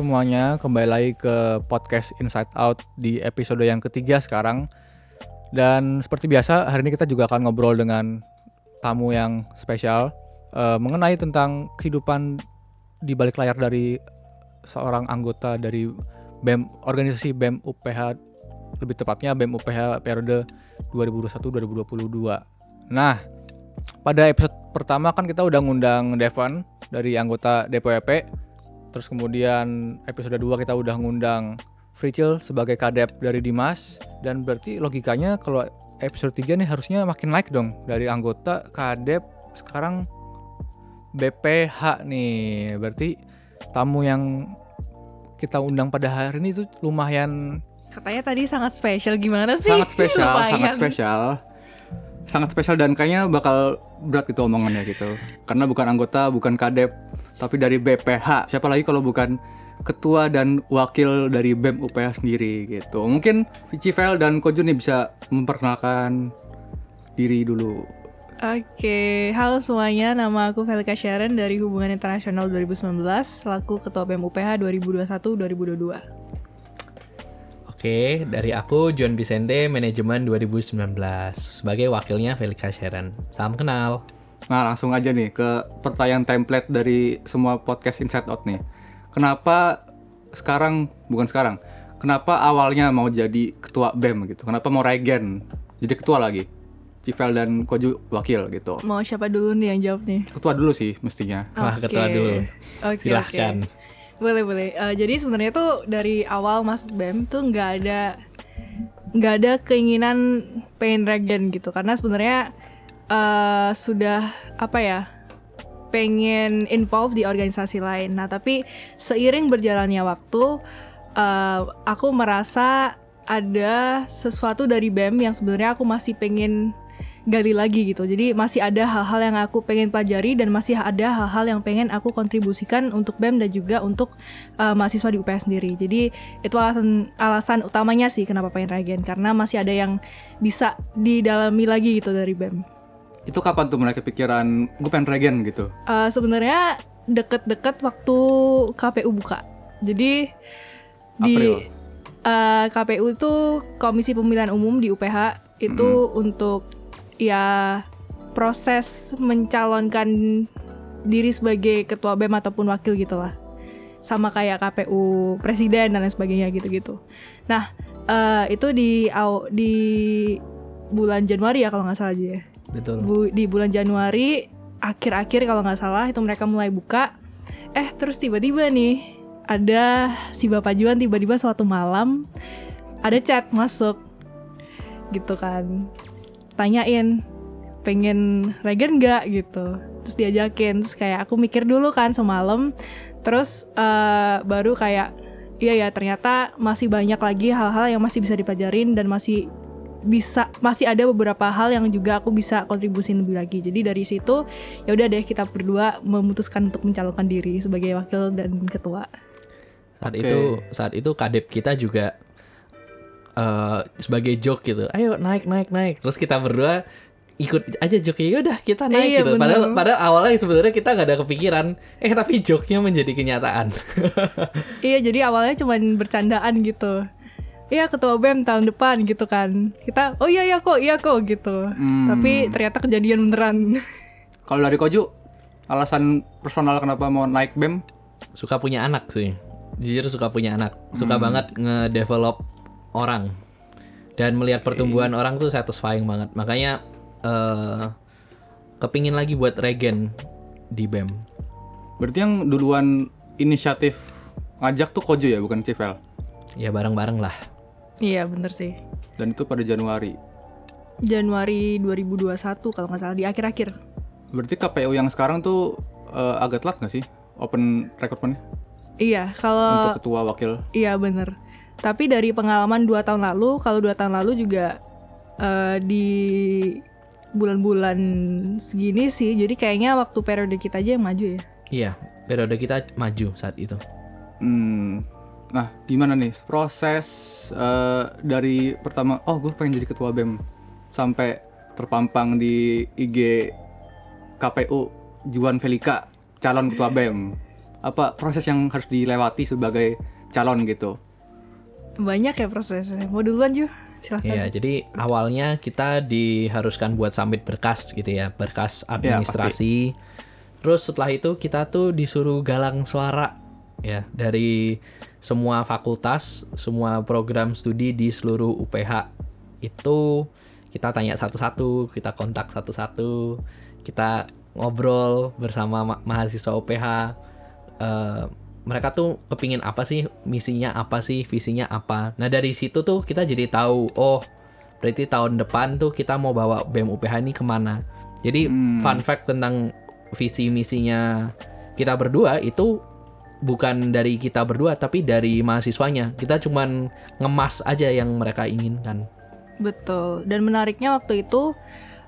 Semuanya. Kembali lagi ke podcast Inside Out di episode yang ketiga sekarang. Dan seperti biasa, hari ini kita juga akan ngobrol dengan tamu yang spesial eh, mengenai tentang kehidupan di balik layar dari seorang anggota dari BEM organisasi BEM UPH lebih tepatnya BEM UPH periode 2021-2022. Nah, pada episode pertama kan kita udah ngundang Devon dari anggota DPWP. Terus kemudian episode 2 kita udah ngundang Fricil sebagai kadep dari Dimas dan berarti logikanya kalau episode 3 nih harusnya makin naik dong dari anggota kadep sekarang BPH nih. Berarti tamu yang kita undang pada hari ini tuh lumayan Katanya tadi sangat spesial gimana sih? sangat spesial, Lumayan. sangat spesial. Sangat spesial dan kayaknya bakal berat itu omongannya gitu. Karena bukan anggota, bukan kadep, tapi dari BPH. Siapa lagi kalau bukan ketua dan wakil dari BEM UPH sendiri gitu. Mungkin Civel dan Kojo nih bisa memperkenalkan diri dulu. Oke, halo semuanya. Nama aku Velika Sharon dari Hubungan Internasional 2019, selaku Ketua BEM UPH 2021-2022. Oke, dari aku John Vicente, manajemen 2019 sebagai wakilnya Felika Sharon. Salam kenal. Nah langsung aja nih ke pertanyaan template dari semua podcast Inside Out nih. Kenapa sekarang, bukan sekarang, kenapa awalnya mau jadi ketua BEM gitu? Kenapa mau regen jadi ketua lagi? Civel dan Koju wakil gitu. Mau siapa dulu nih yang jawab nih? Ketua dulu sih mestinya. Wah, Oke. ketua dulu. Oke, Silahkan. oke. Boleh, boleh. Eh, jadi sebenarnya tuh dari awal masuk BEM tuh nggak ada nggak ada keinginan pengen regen gitu karena sebenarnya eh, sudah apa ya pengen involve di organisasi lain. Nah tapi seiring berjalannya waktu eh, aku merasa ada sesuatu dari BEM yang sebenarnya aku masih pengen gali lagi gitu. Jadi masih ada hal-hal yang aku pengen pelajari dan masih ada hal-hal yang pengen aku kontribusikan untuk BEM dan juga untuk uh, mahasiswa di UPS sendiri. Jadi itu alasan alasan utamanya sih kenapa pengen regen karena masih ada yang bisa didalami lagi gitu dari BEM. Itu kapan tuh mulai kepikiran gue pengen regen gitu? Uh, Sebenarnya deket-deket waktu KPU buka. Jadi di April. uh, KPU itu Komisi Pemilihan Umum di UPH itu untuk ya proses mencalonkan diri sebagai ketua BEM ataupun wakil gitu lah. Sama kayak KPU presiden dan lain sebagainya gitu-gitu. Nah, eh, itu di di bulan Januari ya kalau nggak salah aja ya. Betul. Bu- di bulan Januari akhir-akhir kalau nggak salah itu mereka mulai buka eh terus tiba-tiba nih ada si Bapak Juan tiba-tiba suatu malam ada chat masuk gitu kan tanyain pengen regen nggak gitu terus diajakin terus kayak aku mikir dulu kan semalam terus eh, baru kayak iya ya ternyata masih banyak lagi hal-hal yang masih bisa dipelajarin dan masih bisa masih ada beberapa hal yang juga aku bisa kontribusin lebih lagi. Jadi dari situ ya udah deh kita berdua memutuskan untuk mencalonkan diri sebagai wakil dan ketua. Saat Oke. itu saat itu kadep kita juga eh, sebagai joke gitu. Ayo naik naik naik. Terus kita berdua ikut aja joke ya udah kita naik Iya, gitu. bener. Padahal padahal awalnya sebenarnya kita nggak ada kepikiran. Eh tapi joke-nya menjadi kenyataan. Iya jadi awalnya cuman bercandaan gitu. Iya ketua BEM tahun depan gitu kan. Kita oh iya iya kok iya kok gitu. Hmm. Tapi ternyata kejadian beneran. Kalau dari Koju, alasan personal kenapa mau naik BEM? suka punya anak sih jujur suka punya anak suka Hmm. banget ngedevelop orang dan melihat pertumbuhan orang tuh satisfying banget makanya eh kepingin lagi buat regen di bem Berarti yang duluan inisiatif ngajak tuh Koju ya, bukan Civel? ya bareng-bareng lah iya bener sih. Dan itu pada Januari. Januari 2021 kalau nggak salah di akhir-akhir. Berarti KPU yang sekarang tuh eh, agak telat nggak sih open recruitment Iya kalau untuk ketua wakil? Iya bener. Tapi dari pengalaman dua tahun lalu, kalau dua tahun lalu juga eh, di bulan-bulan segini sih, jadi kayaknya waktu periode kita aja yang maju ya. iya periode kita maju saat itu Hmm. Nah, gimana nih proses eh, dari pertama, oh gue pengen jadi ketua BEM sampai terpampang di IG KPU Juan Velika calon ketua BEM. apa proses yang harus dilewati sebagai calon gitu Banyak ya prosesnya. Mau duluan Ju? Silahkan. Iya, jadi awalnya kita diharuskan buat submit berkas gitu ya, berkas administrasi. Terus setelah itu kita tuh disuruh galang suara ya dari semua fakultas, semua program studi di seluruh UPH. Itu kita tanya satu-satu, kita kontak satu-satu, kita ngobrol bersama ma- mahasiswa UPH. Eh, mereka tuh kepingin apa sih? Misinya apa sih? Visinya apa? Nah dari situ tuh kita jadi tahu oh berarti tahun depan tuh kita mau bawa BEM UPH ini ke mana? Jadi fun fact tentang visi misinya kita berdua itu bukan dari kita berdua tapi dari mahasiswanya. Kita cuman ngemas aja yang mereka inginkan. Betul. Dan menariknya waktu itu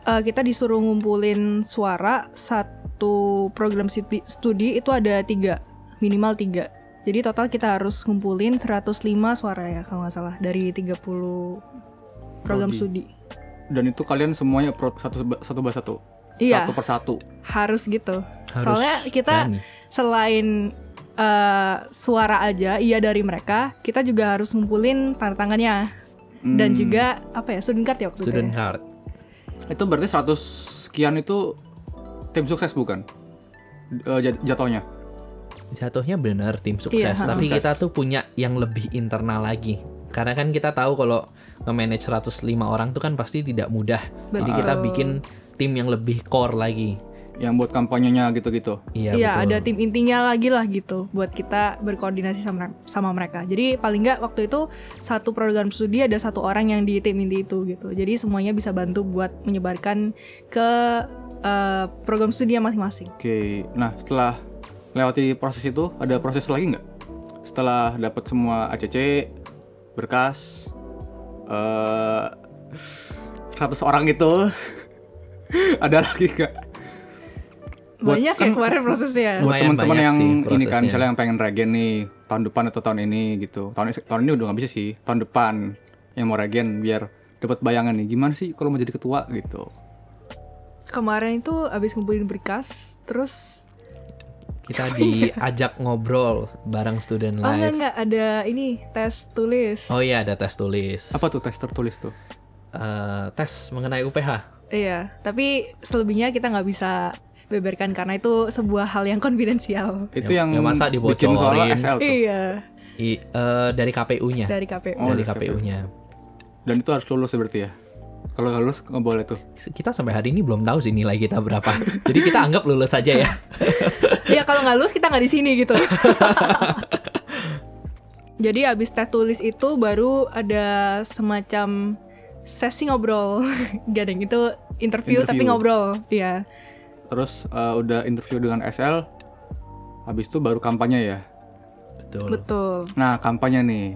eh, kita disuruh ngumpulin suara satu program studi, studi itu ada tiga, minimal tiga. Jadi total kita harus ngumpulin 105 suara ya kalau nggak salah dari 30 program Prodi. studi. dan itu kalian semuanya pro, satu satu bahas satu Iya. satu persatu Harus gitu. Harus Soalnya kita berani. selain eh, suara aja iya dari mereka, kita juga harus ngumpulin tanda tangannya dan Hmm. juga apa ya student card ya waktu student itu. ya? card itu berarti 100 sekian itu tim sukses bukan Eh, jat- jatuhnya jatuhnya bener tim sukses Iya, tapi kita tuh punya yang lebih internal lagi karena kan kita tahu kalau nge-manage 105 orang tuh kan pasti tidak mudah jadi Betul. kita bikin tim yang lebih core lagi yang buat kampanyenya gitu-gitu iya Iya, betul ada tim intinya lagi lah gitu buat kita berkoordinasi sama sama mereka. Jadi paling nggak waktu itu satu program studi ada satu orang yang di tim inti itu gitu. Jadi semuanya bisa bantu buat menyebarkan ke eh, program studi yang masing-masing. Oke, nah setelah lewati proses itu ada proses lagi nggak? Setelah dapat semua ACC, berkas, eh 100 orang itu ada lagi nggak? Buat- Banyak kan ya kemarin prosesnya. Buat teman-teman yang sih ini kan, misalnya yang pengen regen nih tahun depan atau tahun ini gitu. Tahun tahun ini udah nggak bisa sih, tahun depan yang mau regen biar dapat bayangan nih gimana sih kalau mau jadi ketua gitu. Kemarin itu abis ngumpulin berkas, terus kita diajak ngobrol bareng student oh enggak live enggak ada ini tes tulis. oh iya ada tes tulis Apa tuh tes tertulis tuh? Eh, tes mengenai UPH Iya, tapi selebihnya kita nggak bisa beberkan karena itu sebuah hal yang konfidensial. Itu Ya- yang ya masa bikin soal dibocorin? SL tuh. Iya, I- eh, dari KPU-nya dari KPU. Oh, dari dari KPU. KPU-nya Dan itu harus lulus berarti ya. Kalau lulus nggak boleh tuh. kita sampai hari ini belum tahu sih nilai kita berapa jadi kita anggap lulus saja ya Iya, kalau nggak lulus kita nggak di sini gitu. Jadi abis tes tulis itu baru ada semacam sesi ngobrol. Gadeng itu interview, tapi Interview. ngobrol. Iya. Terus eh, udah interview dengan SL. Habis itu baru kampanye ya. betul Betul. Nah, kampanye nih.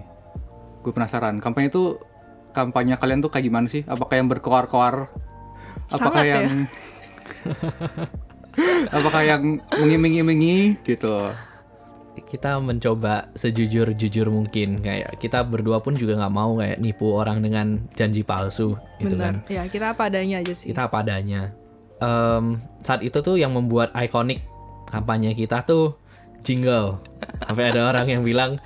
Gue penasaran. Kampanye itu kampanye kalian tuh kayak gimana sih? Apakah yang berkoar-koar? Apakah Sangat ya. yang Apakah yang mengiming-imingi gitu? kita mencoba sejujur jujur mungkin kayak kita berdua pun juga nggak mau kayak nipu orang dengan janji palsu gitu kan Benar. Ya, kita apa adanya aja sih. kita apa adanya Em, saat itu tuh yang membuat ikonik kampanye kita tuh jingle sampai ada orang yang bilang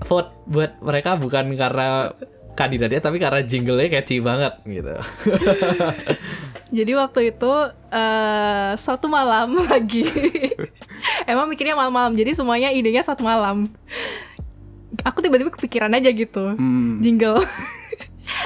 vote buat mereka bukan karena kandidatnya tapi karena jinglenya catchy banget gitu Jadi waktu itu eh suatu malam lagi. Emang mikirnya malam-malam. Jadi semuanya idenya suatu malam. Aku tiba-tiba kepikiran aja gitu. Hmm. Jingle.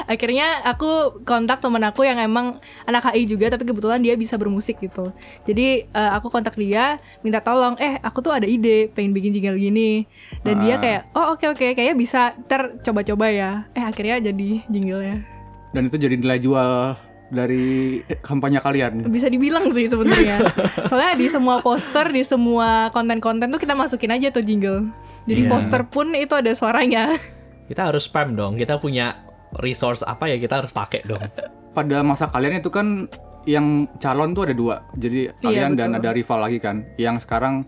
Akhirnya aku kontak temen aku yang emang anak HI juga tapi kebetulan dia bisa bermusik gitu. Jadi eh, aku kontak dia minta tolong, "Eh, aku tuh ada ide pengen bikin jingle gini." Dan Ah. dia kayak, "Oh, oke oke, kayaknya bisa. Ntar coba-coba ya." Eh, akhirnya jadi jingle-nya. Dan itu jadi nilai jual dari kampanye kalian. bisa dibilang sih sebenarnya. Soalnya di semua poster, di semua konten-konten tuh kita masukin aja tuh jingle. Jadi Iya. poster pun itu ada suaranya. kita harus spam dong kita punya resource apa ya kita harus pakai dong Pada masa kalian itu kan yang calon tuh ada dua. Jadi kalian dan betul. ada rival lagi kan. Yang sekarang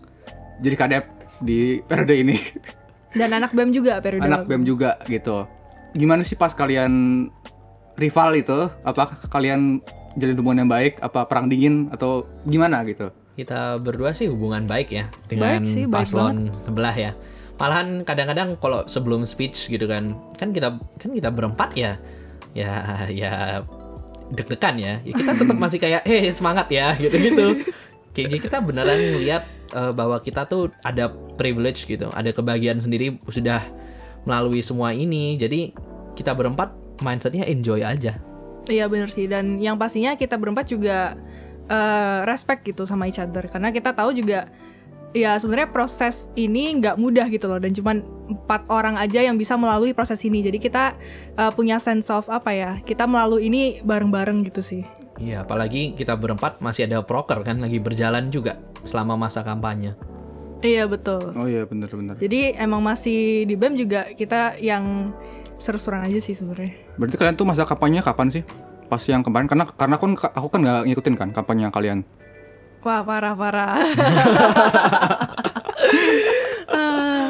jadi kadep di periode ini. Dan anak BEM juga periode anak. BEM juga gitu. Gimana sih pas kalian rival itu? Apakah kalian jalin hubungan yang baik? Apa perang dingin atau gimana gitu? kita berdua sih hubungan baik ya dengan Baik sih, baik paslon sebelah ya. Malahan kadang-kadang kalau sebelum speech gitu kan, kan kita kan kita berempat ya, ya ya deg-degan ya. ya kita tetap masih kayak, eh semangat ya gitu-gitu. Kayak kita beneran ngeliat eh, bahwa kita tuh ada privilege gitu, ada kebahagiaan sendiri sudah melalui semua ini. Jadi kita berempat mindsetnya enjoy aja. Iya bener sih. Dan yang pastinya kita berempat juga eh, respect gitu sama each other. Karena kita tahu juga ya sebenarnya proses ini nggak mudah gitu loh. Dan cuman empat orang aja yang bisa melalui proses ini. Jadi kita eh, punya sense of apa ya kita melalui ini bareng-bareng gitu sih Iya, apalagi kita berempat masih ada proker kan lagi berjalan juga selama masa kampanye. iya betul Oh iya bener-bener. jadi emang masih di BEM juga kita yang seru-seruan aja sih sebenarnya Berarti kalian tuh masa kampanye kapan sih? Pas yang kemarin karena karena aku aku kan nggak ngikutin kan kampanye kalian. wah parah parah Eh,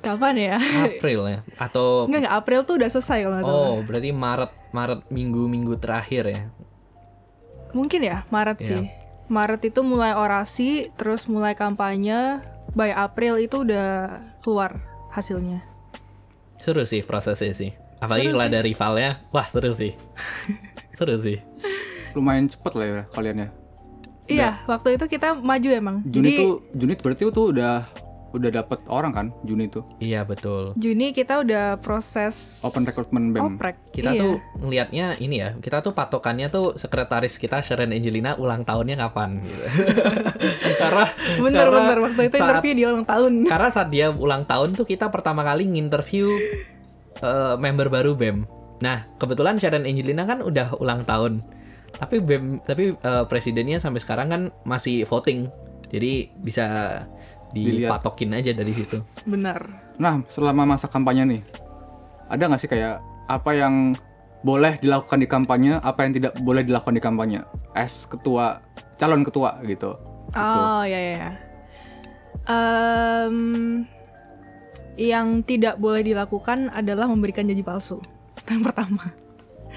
kapan ya April ya atau Enggak, enggak, April tuh udah selesai kalau nggak salah. Oh, berarti Maret Maret minggu-minggu terakhir ya. Mungkin ya, Maret Iya. sih. Maret itu mulai orasi, terus mulai kampanye, by April itu udah keluar hasilnya. Seru sih prosesnya sih. Apalagi Seru kalau sih. ada rivalnya, wah seru sih. seru sih. Lumayan cepet lah ya kalian ya. Iya, waktu itu kita maju emang. Juni Jadi tuh Juni berarti tuh udah udah dapet orang kan Juni tuh Iya betul. Juni kita udah proses open recruitment BEM. oprek. Kita Iya. tuh ngelihatnya ini ya, kita tuh patokannya tuh sekretaris kita Sharon Angelina ulang tahunnya kapan gitu. karena bener karena bener waktu itu saat- interview dia ulang tahun. Karena saat dia ulang tahun tuh kita pertama kali nginterview eh, member baru BEM. Nah, kebetulan Sharon Angelina kan udah ulang tahun. Tapi BEM tapi eh, presidennya sampai sekarang kan masih voting. Jadi bisa Dilihat. dipatokin aja dari situ. Bener. Nah selama masa kampanye nih ada nggak sih kayak apa yang boleh dilakukan di kampanye, apa yang tidak boleh dilakukan di kampanye? As ketua calon ketua gitu. Gitu. Oh ya ya. ya. Em, yang tidak boleh dilakukan adalah memberikan janji palsu. Yang pertama.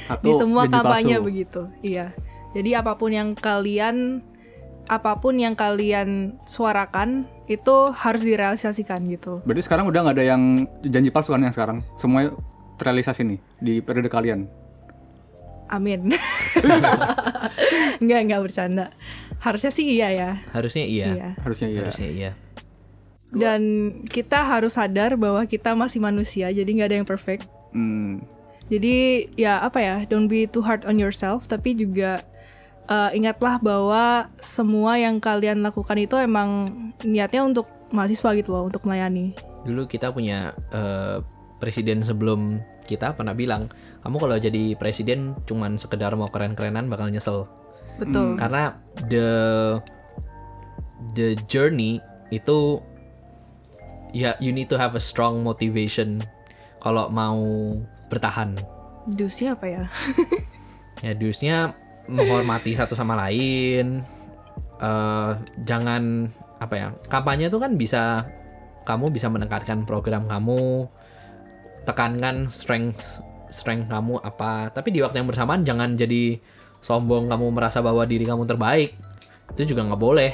Satu, di semua kampanye palsu. begitu iya jadi apa pun yang kalian apa pun yang kalian suarakan itu harus direalisasikan gitu Berarti sekarang udah nggak ada yang janji palsu kan yang sekarang? Semuanya terrealisasi nih di periode kalian. amin nggak nggak bercanda harusnya sih iya ya Harusnya iya. iya Harusnya iya. Harusnya iya. dan kita harus sadar bahwa kita masih manusia jadi nggak ada yang perfect Hmm. jadi ya apa ya don't be too hard on yourself tapi juga eh, ingatlah bahwa semua yang kalian lakukan itu emang niatnya untuk mahasiswa gitu loh untuk melayani Dulu kita punya eh, presiden sebelum kita pernah bilang, kamu kalau jadi presiden cuman sekedar mau keren-kerenan bakal nyesel. betul Karena the the journey itu ya you need to have a strong motivation kalau mau bertahan. Dusnya apa ya Ya dusnya menghormati satu sama lain. eh jangan apa ya kampanye itu kan bisa kamu bisa menekankan program kamu, tekankan strength strength kamu apa. Tapi di waktu yang bersamaan jangan jadi sombong kamu merasa bahwa diri kamu terbaik. Itu juga nggak boleh.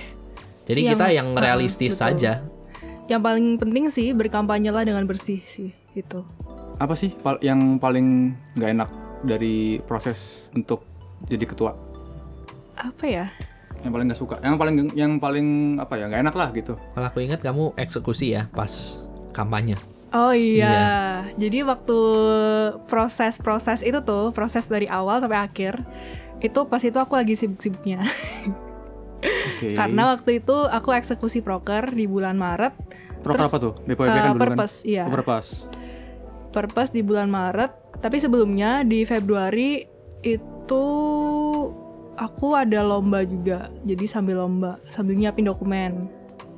Jadi Yang- kita yang realistis betul. saja. yang paling penting sih berkampanye lah dengan bersih sih gitu Apa sih pal- yang paling nggak enak dari proses untuk jadi ketua? apa ya Yang paling nggak suka? Yang paling yang paling apa ya nggak enak lah gitu. Kalau aku ingat kamu eksekusi ya pas kampanye. Oh iya. Jadi waktu proses-proses itu tuh, proses dari awal sampai akhir, itu pas itu aku lagi sibuk-sibuknya. Oke. Karena waktu itu aku eksekusi proker di bulan Maret. Proker terus, apa tuh? DPWP eh, kan dulu kan? purpose, iya. Oh, purpose. Purpose di bulan Maret. Tapi sebelumnya di Februari itu aku ada lomba juga. Jadi sambil lomba, sambil nyiapin dokumen.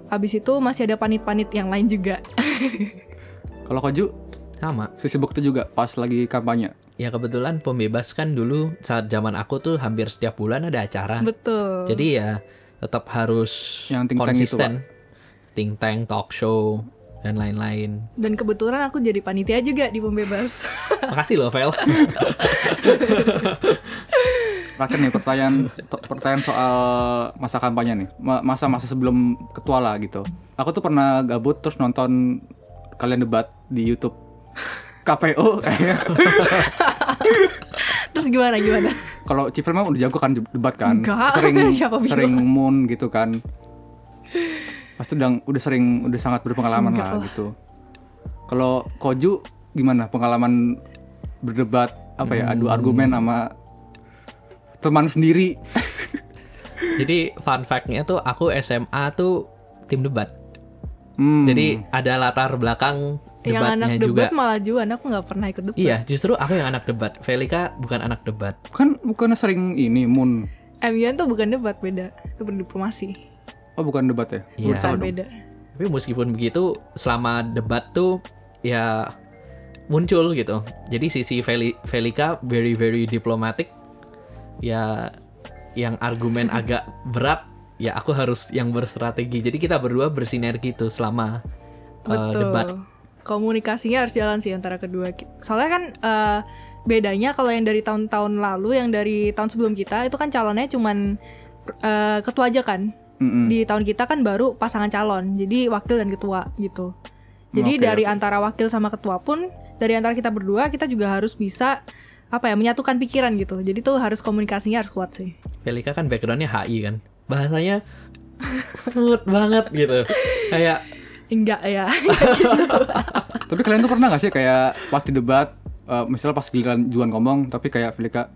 Habis itu masih ada panit-panit yang lain juga. Kalau Koju Sama. sibuk itu juga pas lagi kampanye. Ya kebetulan pembebas kan dulu saat zaman aku tuh hampir setiap bulan ada acara. Betul. Jadi ya tetap harus Yang think tank itu, konsisten. think tank, talk show dan lain-lain. Dan kebetulan aku jadi panitia juga di pembebas. Makasih loh, Vel. terakhir nih pertanyaan pertanyaan soal masa kampanye nih. Ma- Masa-masa sebelum ketua lah gitu. Aku tuh pernah gabut terus nonton kalian debat di YouTube. KPU Terus gimana gimana? kalau Civil mah udah jago kan debat kan Enggak, sering siapa bilang? sering moon gitu kan pasti udah udah sering udah sangat berpengalaman Enggak lah lah. gitu kalau Koju gimana pengalaman berdebat apa ya adu argumen sama teman sendiri Jadi fun fact-nya tuh aku SMA tuh tim debat. Hmm, Jadi ada latar belakang yang anak debatnya juga. debat malah Juan aku nggak pernah ikut debat. Iya, justru aku yang anak debat. Felika bukan anak debat. kan bukan sering ini moon MUN tuh bukan debat beda, itu berdiplomasi. Oh bukan debat ya Iya. Bukan beda. Tapi meskipun begitu, selama debat tuh ya muncul gitu. Jadi sisi Feli Felika very very diplomatic. Ya yang argumen agak berat, ya aku harus yang berstrategi. Jadi kita berdua bersinergi tuh selama uh, Betul. debat. Komunikasinya harus jalan sih antara kedua. Soalnya kan eh, bedanya kalau yang dari tahun-tahun lalu, yang dari tahun sebelum kita itu kan calonnya cuman eh, ketua aja kan. Mm-mm. Di tahun kita kan baru pasangan calon, jadi wakil dan ketua gitu. Jadi Oke, dari oke. antara wakil sama ketua pun, dari antara kita berdua kita juga harus bisa apa ya menyatukan pikiran gitu. Jadi tuh harus komunikasinya harus kuat sih. Felika kan backgroundnya HI kan, bahasanya smooth banget gitu. Kayak Enggak ya. tapi kalian tuh pernah gak sih kayak pas di debat eh, misalnya pas giliran Juan ngomong tapi kayak Filika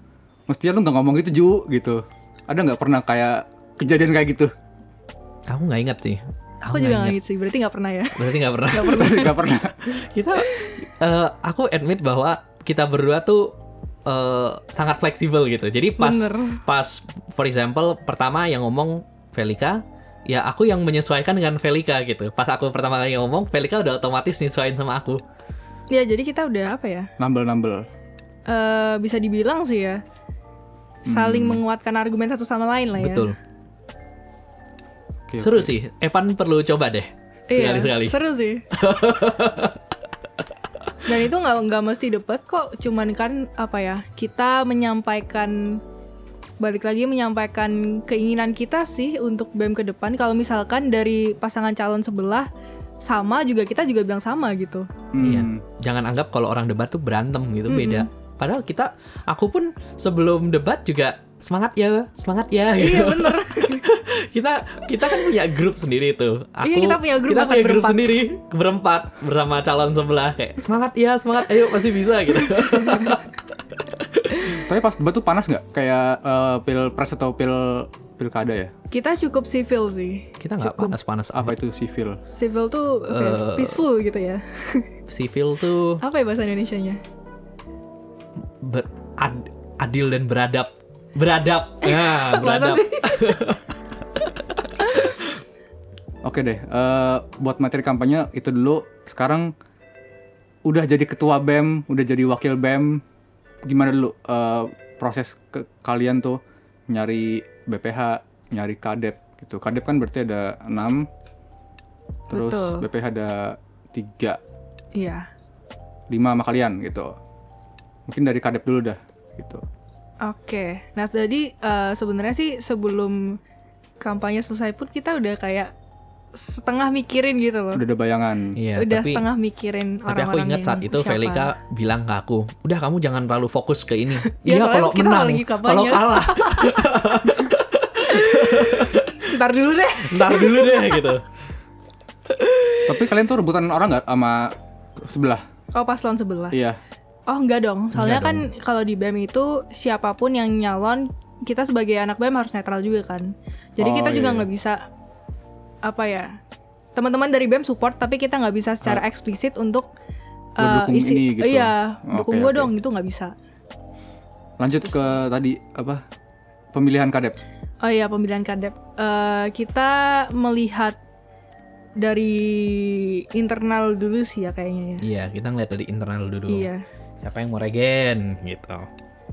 mestinya lu nggak ngomong gitu Ju gitu ada nggak pernah kayak kejadian kayak gitu aku nggak ingat sih. Aku nggak juga ingat. nggak gitu sih, berarti nggak pernah ya. Berarti nggak pernah. nggak pernah kita eh, aku admit bahwa kita berdua tuh eh, sangat fleksibel gitu. Jadi pas Bener. pas for example pertama yang ngomong Felika, ya aku yang menyesuaikan dengan Felika gitu. Pas aku pertama kali ngomong, Felika udah otomatis nyesuaiin sama aku. Ya jadi kita udah apa ya? nambel nambel eh bisa dibilang sih ya saling menguatkan argumen satu sama lain lah ya. Betul. Oke, Seru oke. sih. Evan perlu coba deh. Iya, Sekali-sekali. seru sih. Dan itu nggak nggak mesti debat kok, cuman kan apa ya kita menyampaikan balik lagi menyampaikan keinginan kita sih untuk BEM ke depan. Kalau misalkan dari pasangan calon sebelah sama juga kita juga bilang sama gitu. Hmm, Iya. Jangan anggap kalau orang debat tuh berantem gitu, Mm-mm. beda. Padahal kita aku pun sebelum debat juga semangat ya, semangat ya gitu. Iya bener. Kita kita kan punya grup sendiri tuh. Aku, Iya, kita punya grup kita punya grup berempat. sendiri berempat bersama calon sebelah kayak semangat ya semangat ayo pasti bisa gitu. tapi pas debat tuh panas nggak kayak eh, pilpres atau pil pilkada ya kita cukup civil sih. kita nggak panas-panas apa apa itu sivil Civil tuh apa ya, Eh, peaceful gitu ya. sivil tuh Apa ya bahasa Indonesianya? ber- ad- adil dan beradab. Beradab. Ya, beradab. Oke deh eh, buat materi kampanye itu dulu. Sekarang udah jadi ketua bem udah jadi wakil bem gimana dulu eh, proses ke kalian tuh? Nyari BPH nyari kadep gitu. Kadep kan berarti ada enam terus Betul. BPH ada tiga. Iya. lima sama kalian gitu. Mungkin dari kadep dulu dah gitu. Oke. Nah, jadi eh, sebenarnya sih sebelum kampanye selesai pun kita udah kayak setengah mikirin gitu loh. udah ada bayangan Iya, udah tapi setengah mikirin tapi aku orang-orang ingat saat itu siapa. Velika bilang ke aku, "Udah kamu jangan terlalu fokus ke ini." Iya, iya, soalnya kalau menang, kalau kalah, Ntar dulu deh. ntar dulu deh gitu. tapi kalian tuh rebutan orang nggak sama sebelah Oh, paslon sebelah. iya Oh, enggak dong. Soalnya Enggak kan kalau di BEM itu siapa pun yang nyalon, kita sebagai anak BEM harus netral juga kan. Jadi Oh, kita juga iya. nggak bisa apa ya? Teman-teman dari BEM support tapi kita nggak bisa secara eksplisit untuk Ah. dukung ini gitu. Iya, dukung gua oke. dong gitu nggak bisa. lanjut ke tadi apa pemilihan kadep Oh iya pemilihan kadep. Eh, kita melihat dari internal dulu sih ya kayaknya ya. Iya, kita ngeliat dari internal dulu. Iya. Siapa yang mau regen gitu.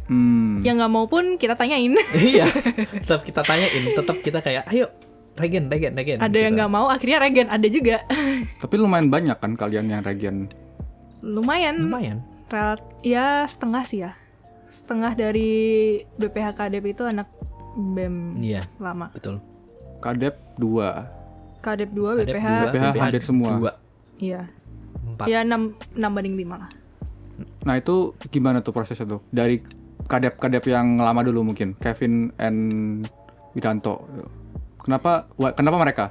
hmm. Yang nggak mau pun kita tanyain. iya, tetap kita tanyain, tetap kita kayak, "Ayo, regen, regen, regen." ada yang gitu. nggak mau, akhirnya regen ada juga. tapi lumayan banyak kan kalian yang regen Lumayan. lumayan. Relat ya setengah sih ya. setengah dari BPH Kadep itu anak BEM Iya, lama. betul. Kadep 2. Kadep 2, Kadep BPH, dua, BPH hampir semua. dua, iya. empat. Ya 6, 6 banding 5 lah. Nah itu gimana tuh prosesnya tuh? Dari kadep-kadep yang lama dulu mungkin, Kevin and Wiranto. Kenapa? wa- Kenapa mereka?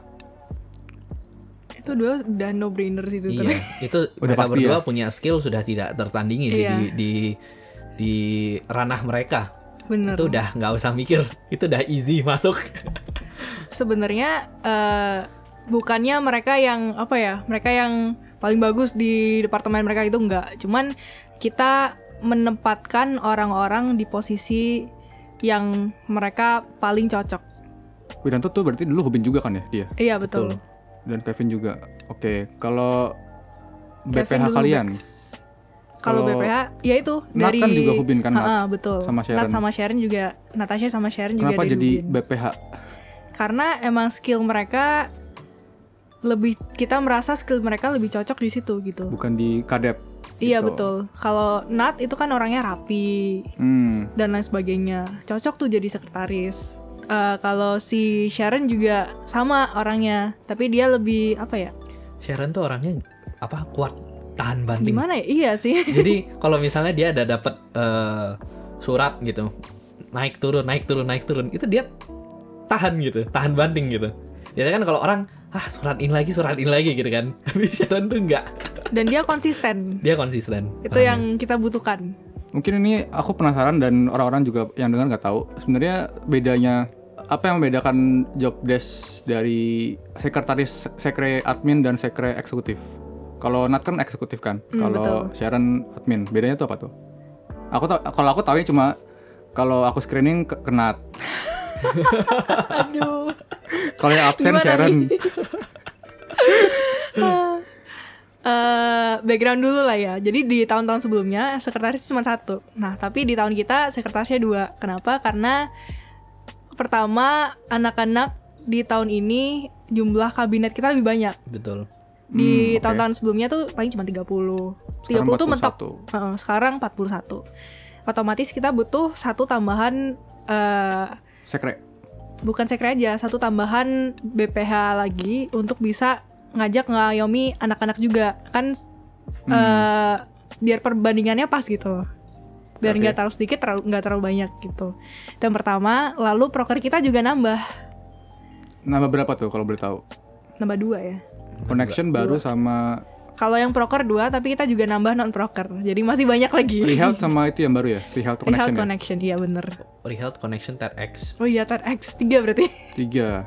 Itu dua udah no brainer sih itu. Iya, itu Udah mereka pasti berdua ya? punya skill sudah tidak tertandingi sih Iya. di, di di ranah mereka. Bener. Itu udah nggak usah mikir, itu udah easy masuk. Sebenarnya eh, bukannya mereka yang apa ya? Mereka yang paling bagus di departemen mereka itu enggak. Cuman kita menempatkan orang-orang di posisi yang mereka paling cocok. Wiranto tuh berarti dulu Hubin juga kan ya dia? Iya betul. Betul. Dan Kevin juga. Oke, kalau Kevin BPH kalian. Kalau Kalau BPH ya itu Nat dari kan juga Hubin kan, Nat? Ha-ha, betul. Sama Nat Sharon. sama Sharon juga Natasha sama Sharon juga kenapa dari jadi Hubin. BPH? Karena emang skill mereka lebih kita merasa skill mereka lebih cocok di situ gitu. Bukan di kadep. Iya gitu. betul. Kalau Nat itu kan orangnya rapi Hmm, dan lain sebagainya. Cocok tuh jadi sekretaris. Eh, kalau si Sharon juga sama orangnya, tapi dia lebih apa ya? Sharon tuh orangnya apa kuat tahan banting. Gimana ya? Iya sih. Jadi kalau misalnya dia ada dapat eh, surat gitu, naik turun naik turun naik turun, itu dia tahan gitu, tahan banting gitu. Biasanya kan kalau orang ah surat ini lagi surat ini lagi gitu kan, tapi Sharon tuh enggak, Dan dia konsisten. dia konsisten. Itu orangnya. yang kita butuhkan. mungkin ini aku penasaran dan orang-orang juga yang dengar nggak tahu. Sebenarnya bedanya apa yang membedakan job desk dari sekretaris, sekre admin dan sekre eksekutif? Kalau Nat kan eksekutif kan, Hmm, kalau Sharon admin. Bedanya tuh apa tuh? Aku tau, kalau aku tahu cuma kalau aku screening ke, ke Nat. Aduh. Kalau yang absen Gimana Sharon. Eh, background dulu lah ya. Jadi di tahun-tahun sebelumnya sekretaris cuma satu. Nah, tapi di tahun kita sekretarisnya dua. Kenapa? Karena pertama anak-anak di tahun ini jumlah kabinet kita lebih banyak. betul. Di Hmm, tahun-tahun sebelumnya tuh paling cuma 30. 30 Sekarang tuh mentok. 41. Heeh, sekarang 41. Otomatis kita butuh satu tambahan eh Sekre. bukan sekre aja, satu tambahan BPH lagi untuk bisa ngajak ngayomi anak-anak juga. Kan Hmm. eh, biar perbandingannya pas gitu. Biar nggak terlalu sedikit, terlalu nggak terlalu banyak gitu. Itu yang pertama, lalu proker kita juga nambah, Nama berapa tuh kalau boleh tahu? nambah dua ya. Connection baru sama Kalau yang proker dua, tapi kita juga nambah non proker, jadi masih banyak lagi. Rehealth sama itu yang baru ya? Rehealth Rehealth Connection ya? connection, iya bener. Rehealth Connection TEDx. Oh iya, TEDx tiga berarti. Tiga.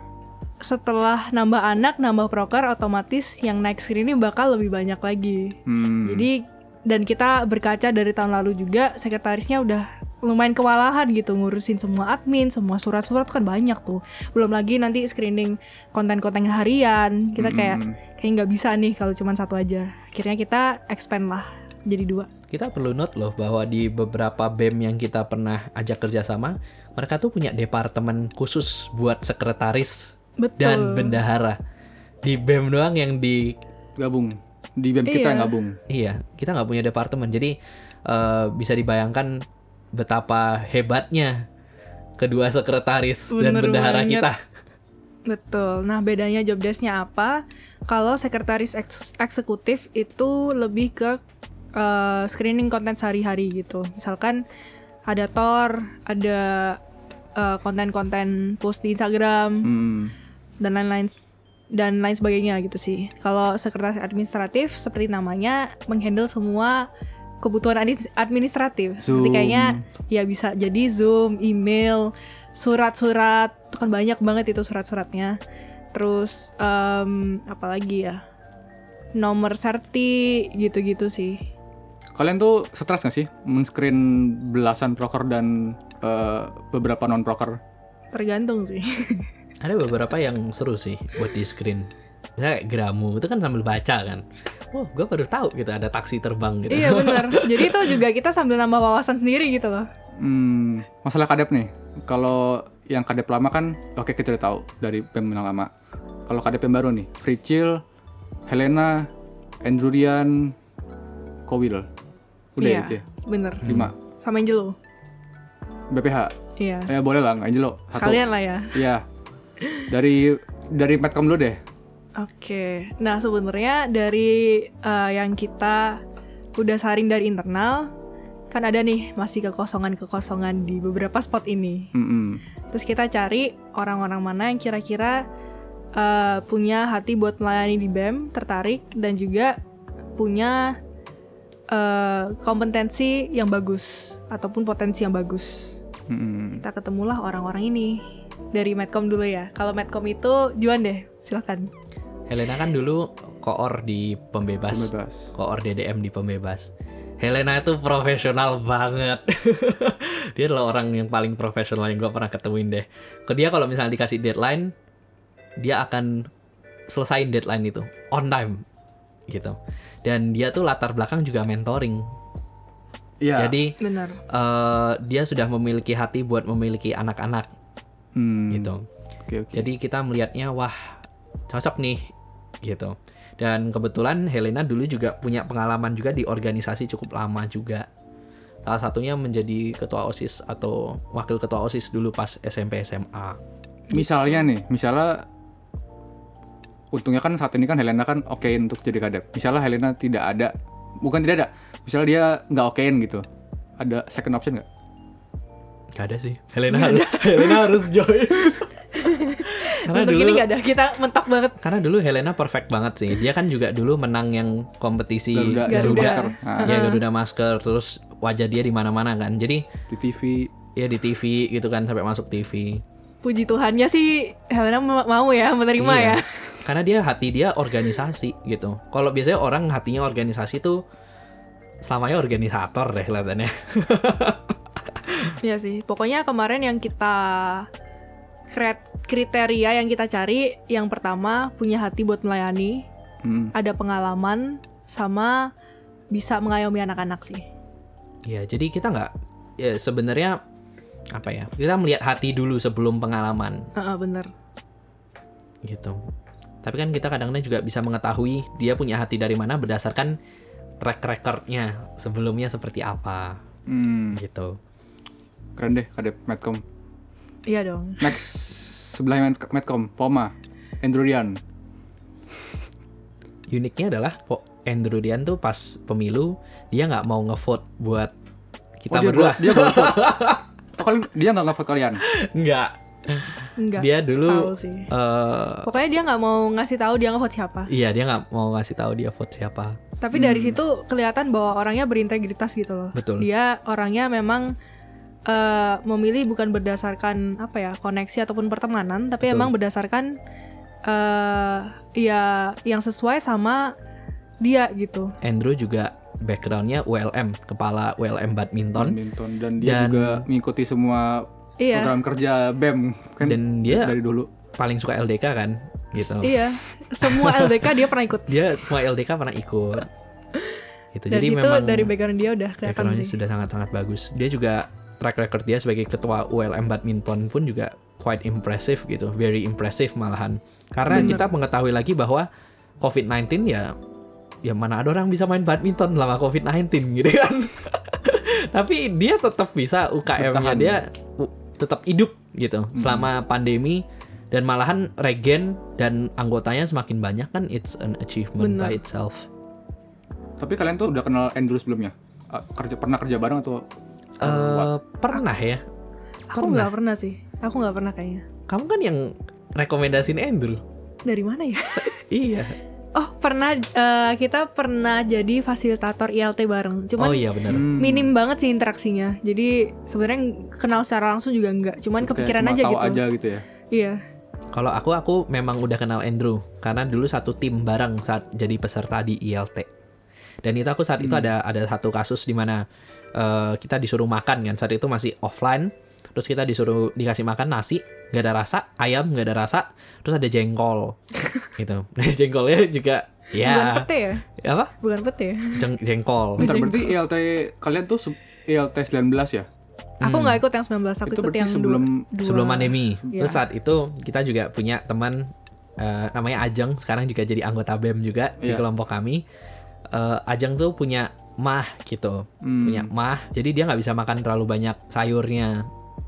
Setelah nambah anak, nambah proker, otomatis yang next screen ini bakal lebih banyak lagi. Hmm. Jadi dan kita berkaca dari tahun lalu juga sekretarisnya udah lumayan kewalahan gitu ngurusin semua admin, semua surat-surat kan banyak tuh. Belum lagi nanti screening konten-konten harian. Kita kayak Hmm. kayak nggak bisa nih kalau cuma satu aja. Akhirnya kita expand lah jadi dua. Kita perlu note loh bahwa di beberapa BEM yang kita pernah ajak kerjasama, mereka tuh punya departemen khusus buat sekretaris Betul. dan bendahara. Di BEM doang yang di gabung di BEM kita Iya. gabung. Iya, kita nggak punya departemen. Jadi eh, bisa dibayangkan betapa hebatnya kedua sekretaris dan Bener bendahara banget. kita. Betul. Nah, bedanya job desk-nya apa? Kalau sekretaris eks- eksekutif itu lebih ke eh, screening konten sehari-hari gitu. Misalkan ada Tor, ada eh, konten-konten post di Instagram Hmm. dan lain-lain dan lain sebagainya gitu sih. Kalau sekretaris administratif seperti namanya menghandle semua kebutuhan admi- administratif. Seperti Zoom. kayaknya ya bisa jadi Zoom, email, surat-surat, kan banyak banget itu surat-suratnya. Terus em, apa lagi ya? Nomor serti gitu-gitu sih. Kalian tuh stres gak sih men-screen belasan proker dan eh, beberapa non proker? Tergantung sih. Ada beberapa yang seru sih buat di screen. Misalnya kayak Gramu itu kan sambil baca kan. Oh, gue baru tahu gitu ada taksi terbang gitu. iya benar. Jadi itu juga kita sambil nambah wawasan sendiri gitu loh. Hmm, masalah kadep nih. Kalau yang kadep lama kan, oke kita udah tahu dari BEM yang lama. Kalau kadep yang baru nih, Fricil, Helena, Andrew Rian, Kowil. Udah Iya. ya? Bener. Lima. Sama Angelo. BPH. Iya. Ya boleh lah, Angelo. Satu. Kalian lah ya. Iya. Dari dari Medcom dulu deh. Oke. Nah, sebenarnya dari eh, yang kita udah saring dari internal kan ada nih masih kekosongan-kekosongan di beberapa spot ini. Mm-mm. Terus kita cari orang-orang mana yang kira-kira eh, punya hati buat melayani di BEM, tertarik dan juga punya eh, kompetensi yang bagus ataupun potensi yang bagus. Mm-mm. Kita ketemulah orang-orang ini dari Medcom dulu ya. Kalau Medcom itu Juan deh, silakan. Helena kan dulu koor di pembebas, Pembebas. koor DDM di pembebas. Helena itu profesional banget. dia adalah orang yang paling profesional yang gue pernah ketemuin deh. Ke dia kalau misalnya dikasih deadline, dia akan selesain deadline itu on time gitu. Dan dia tuh latar belakang juga mentoring. Iya. Jadi Benar. eh, dia sudah memiliki hati buat memiliki anak-anak Hmm. gitu. Oke, oke. Jadi kita melihatnya wah cocok nih gitu. Dan kebetulan Helena dulu juga punya pengalaman juga di organisasi cukup lama juga. Salah satunya menjadi ketua OSIS atau wakil ketua OSIS dulu pas SMP SMA. Misalnya nih, misalnya untungnya kan saat ini kan Helena kan oke untuk jadi kadep. Misalnya Helena tidak ada, bukan tidak ada, misalnya dia nggak okein gitu. Ada second option nggak? Gak ada sih. Helena harus Helena harus join. karena Untuk dulu ini gak ada, kita mentok banget. karena dulu Helena perfect banget sih. Dia kan juga dulu menang yang kompetisi Garuda, Garuda. Masker. Ya Garuda Masker terus wajah dia di mana-mana kan. Jadi di TV. ya di TV gitu kan sampai masuk TV. Puji Tuhannya sih Helena ma- mau ya menerima Iya. ya. Karena dia hati dia organisasi gitu. Kalau biasanya orang hatinya organisasi tuh selamanya organisator deh kelihatannya. Iya sih. Pokoknya kemarin yang kita kriteria yang kita cari yang pertama punya hati buat melayani, Hmm. ada pengalaman sama bisa mengayomi anak-anak sih. Iya, jadi kita nggak ya sebenarnya apa ya? Kita melihat hati dulu sebelum pengalaman Heeh, bener. gitu. Tapi kan kita kadang-kadang juga bisa mengetahui dia punya hati dari mana berdasarkan track recordnya sebelumnya seperti apa Hmm. gitu. Keren deh kadep Medcom. Iya dong. Next sebelahnya Med- Medcom, Poma, Andrewian. Uniknya adalah po Andrew Dian tuh pas pemilu dia nggak mau ngevote buat kita oh, dia berdua. dia nggak vote. Oh, kalian dia nggak nge-vote kalian. Nggak. Enggak. Dia dulu sih. eh Pokoknya dia nggak mau ngasih tahu dia ngevote siapa. iya dia nggak mau ngasih tahu dia vote siapa. Tapi dari situ kelihatan bahwa orangnya berintegritas gitu loh. Betul. Dia orangnya memang eh, memilih bukan berdasarkan apa ya koneksi ataupun pertemanan, tapi Betul. emang berdasarkan eh ya yang sesuai sama dia gitu. Andrew juga backgroundnya ULM, kepala ULM badminton, Badminton dan dia Dan- juga mengikuti semua Iya. program kerja BEM kan dan dia dari dulu. paling suka LDK kan, gitu. Iya. Semua LDK dia pernah ikut. Dia semua LDK pernah ikut. Itu Dan jadi itu memang dari background dia udah kelihatan backgroundnya sih. sudah sangat-sangat bagus. Dia juga track record dia sebagai ketua ULM badminton pun juga quite impressive gitu, very impressive malahan. Karena Bener. kita mengetahui lagi bahwa COVID-19 ya ya mana ada orang bisa main badminton selama COVID-19 gitu kan. Tapi dia tetap bisa UKM-nya dia tetap hidup gitu selama pandemi dan malahan regen dan anggotanya semakin banyak kan it's an achievement by Bener. itself. Tapi kalian tuh udah kenal Andrew sebelumnya? Ah, kerja pernah kerja bareng atau Eh pernah ya Aku nggak pernah sih. Aku nggak pernah kayaknya. Kamu kan yang rekomendasiin Andrew. Dari mana ya? Iya. Oh pernah eh, kita pernah jadi fasilitator ILT bareng. Cuman oh iya benar. Hmm. minim banget sih interaksinya. Jadi sebenarnya kenal secara langsung juga enggak. Cuman Kayak kepikiran cuma aja tahu gitu. aja gitu ya. Iya. Kalau aku aku memang udah kenal Andrew karena dulu satu tim bareng saat jadi peserta di ILT. Dan itu aku saat itu ada ada satu kasus di mana eh, kita disuruh makan kan saat itu masih offline. Terus kita disuruh dikasih makan nasi, nggak ada rasa, ayam nggak ada rasa, terus ada jengkol, gitu. Nah, jengkolnya juga Bukan ya pete ya? apa? Bukan pete ya? Jeng- jengkol. Bentar berarti ILT kalian tuh ILT 19 ya? Aku nggak ikut yang 19, aku Itu ikut yang sebelum dua, sebelum pandemi. Iya. Terus saat itu kita juga punya teman eh, namanya Ajeng, sekarang juga jadi anggota BEM juga di Iya. kelompok kami. Eh, Ajeng tuh punya mah gitu, Hmm. punya mah. Jadi dia nggak bisa makan terlalu banyak sayurnya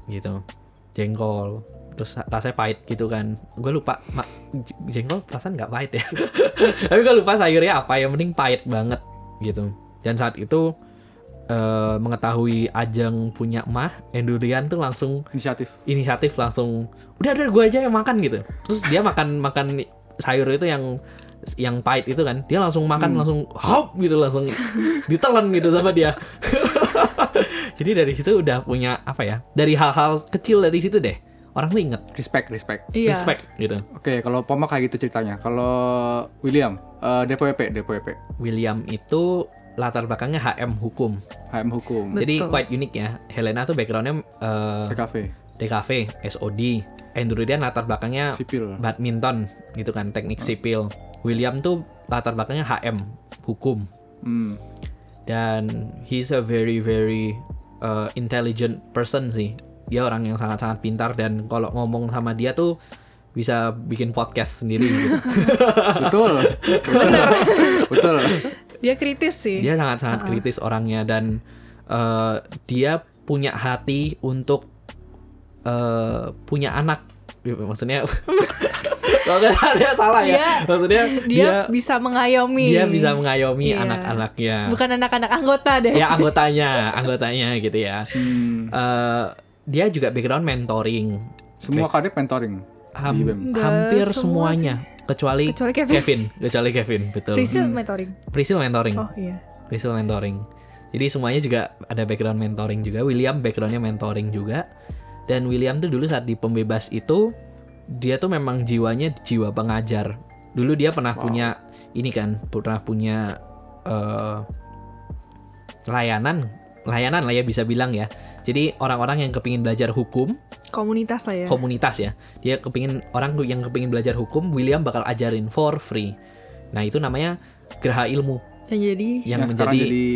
gitu. Jengkol. Terus rasanya pahit gitu kan. Gue lupa mak jengkol perasaan nggak pahit ya. Tapi gue lupa sayurnya apa yang penting pahit banget gitu. Dan saat itu eh, mengetahui Ajeng punya mah Endurian tuh langsung Inisiatif. inisiatif langsung udah udah gue aja yang makan gitu. Terus dia makan makan sayur itu yang yang pahit itu kan dia langsung makan langsung hop gitu langsung ditelan gitu sama dia. Jadi dari situ udah punya apa ya dari hal-hal kecil dari situ deh. Orang tuh inget Respect, respect. Iya. respect gitu. Oke, kalau Poma kayak gitu ceritanya. Kalau William, eh, DPWP, DPWP, William itu latar belakangnya HM hukum. HM hukum, Betul. jadi quite unik ya. Helena tuh backgroundnya eh, TKV, DKV SOD Endurian latar belakangnya sipil. badminton gitu kan teknik sipil William tuh latar belakangnya HM hukum Hmm. dan he's a very very uh, intelligent person sih dia orang yang sangat sangat pintar dan kalau ngomong sama dia tuh bisa bikin podcast sendiri gitu. Betul. Betul. Betul. Dia kritis sih. dia sangat sangat kritis orangnya dan uh, dia punya hati untuk uh, punya anak maksudnya salah dia salah ya Dia- maksudnya dia, dia bisa mengayomi. dia bisa mengayomi Iya. anak-anaknya Bukan anak-anak anggota deh. ya anggotanya anggotanya gitu ya Hmm. Eh, dia juga background mentoring Semua kadep mentoring. Ham- hampir semua semuanya kecuali, Kecuali Kevin. kecuali Kevin betul Prisil Hmm. mentoring. Prisil mentoring Oh iya. Prisil mentoring jadi semuanya juga ada background mentoring juga William backgroundnya mentoring juga dan William tuh dulu saat di pembebas itu dia tuh memang jiwanya jiwa pengajar dulu dia pernah punya ini kan pernah punya eh, layanan layanan lah ya bisa bilang ya jadi orang-orang yang kepingin belajar hukum Komunitas lah ya. komunitas ya. Dia kepingin orang yang kepingin belajar hukum, William bakal ajarin for free. Nah itu namanya Geraha Ilmu yang jadi yang, sekarang menjadi jadi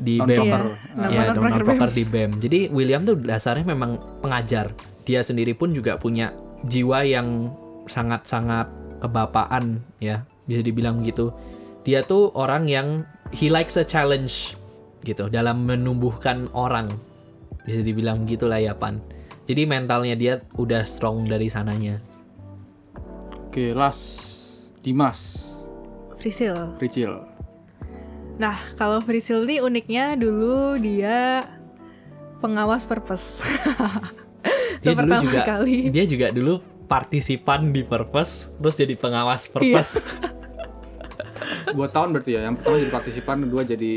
di non BEM. Iya. Ya, proker di BEM. Jadi William tuh dasarnya memang pengajar. Dia sendiri pun juga punya jiwa yang sangat-sangat kebapaan ya, bisa dibilang gitu. Dia tuh orang yang he likes a challenge gitu dalam menumbuhkan orang. Bisa dibilang gitulah ya Pan. Jadi mentalnya dia udah strong dari sananya. Oke, last Dimas, Frisil. Ricil. Nah, kalau Frisil nih uniknya dulu dia pengawas purpose. Dia dulu juga kali. dia juga dulu partisipan di Purpose terus jadi pengawas Purpose. Dua tahun berarti ya. Yang pertama jadi partisipan, kedua jadi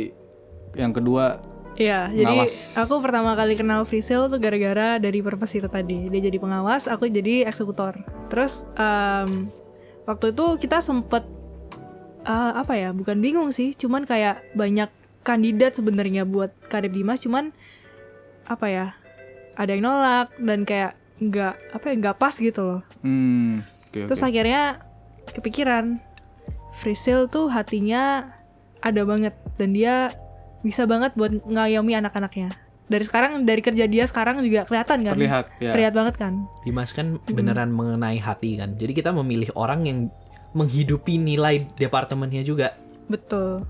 yang kedua Iya, jadi aku pertama kali kenal Frisil tuh gara-gara dari purpose itu tadi. Dia jadi pengawas, aku jadi eksekutor. Terus em, waktu itu kita sempet eh, apa ya? Bukan bingung sih, cuman kayak banyak kandidat sebenarnya buat Kadep Dimas, cuman apa ya? Ada yang nolak dan kayak nggak apa ya nggak pas gitu loh. hmm, oke Terus oke. akhirnya kepikiran Frisil tuh hatinya ada banget dan dia bisa banget buat ngayomi anak-anaknya. Dari sekarang dari kerja dia sekarang juga kelihatan kan? Terlihat ya. Terlihat banget kan? Dimas kan beneran mengenai hati kan. Jadi kita memilih orang yang menghidupi nilai departemennya juga. Betul.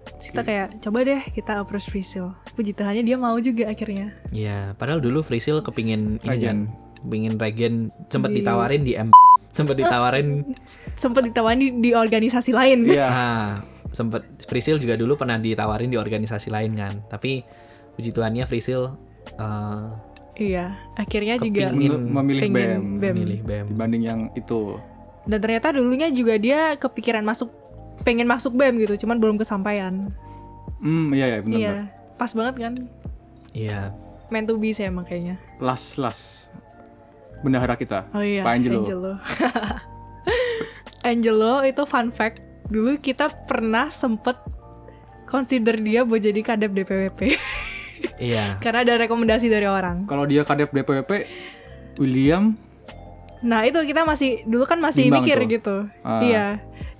Terus kita kayak coba deh kita approach Frisil. Puji Tuhannya dia mau juga akhirnya. Ya, padahal dulu Frisil kepingin ini Regen. kan, kepingin regen sempat Di- ditawarin di M sempat ditawarin Sempet ditawarin di, di organisasi lain. Iya. sempat Frisil juga dulu pernah ditawarin di organisasi lain kan. Tapi puji Tuhannya Frisil eh, Iya, akhirnya juga memilih BEM, BEM. memilih BEM. dibanding yang itu. dan ternyata dulunya juga dia kepikiran masuk pengen masuk BEM gitu, cuman belum kesampaian. Hmm, iya iya benar. Iya, pas banget kan? Iya. Meant to be sih emang kayaknya. Last last bendahara kita. Oh iya, Pak Angelo. Angelo. Angelo itu fun fact. Dulu kita pernah sempet consider dia buat jadi kadep DPWP Iya. karena ada rekomendasi dari orang. Kalau dia kadep DPWP, William Nah itu kita masih dulu kan masih Bimbang mikir tuh. gitu. Ah. Iya.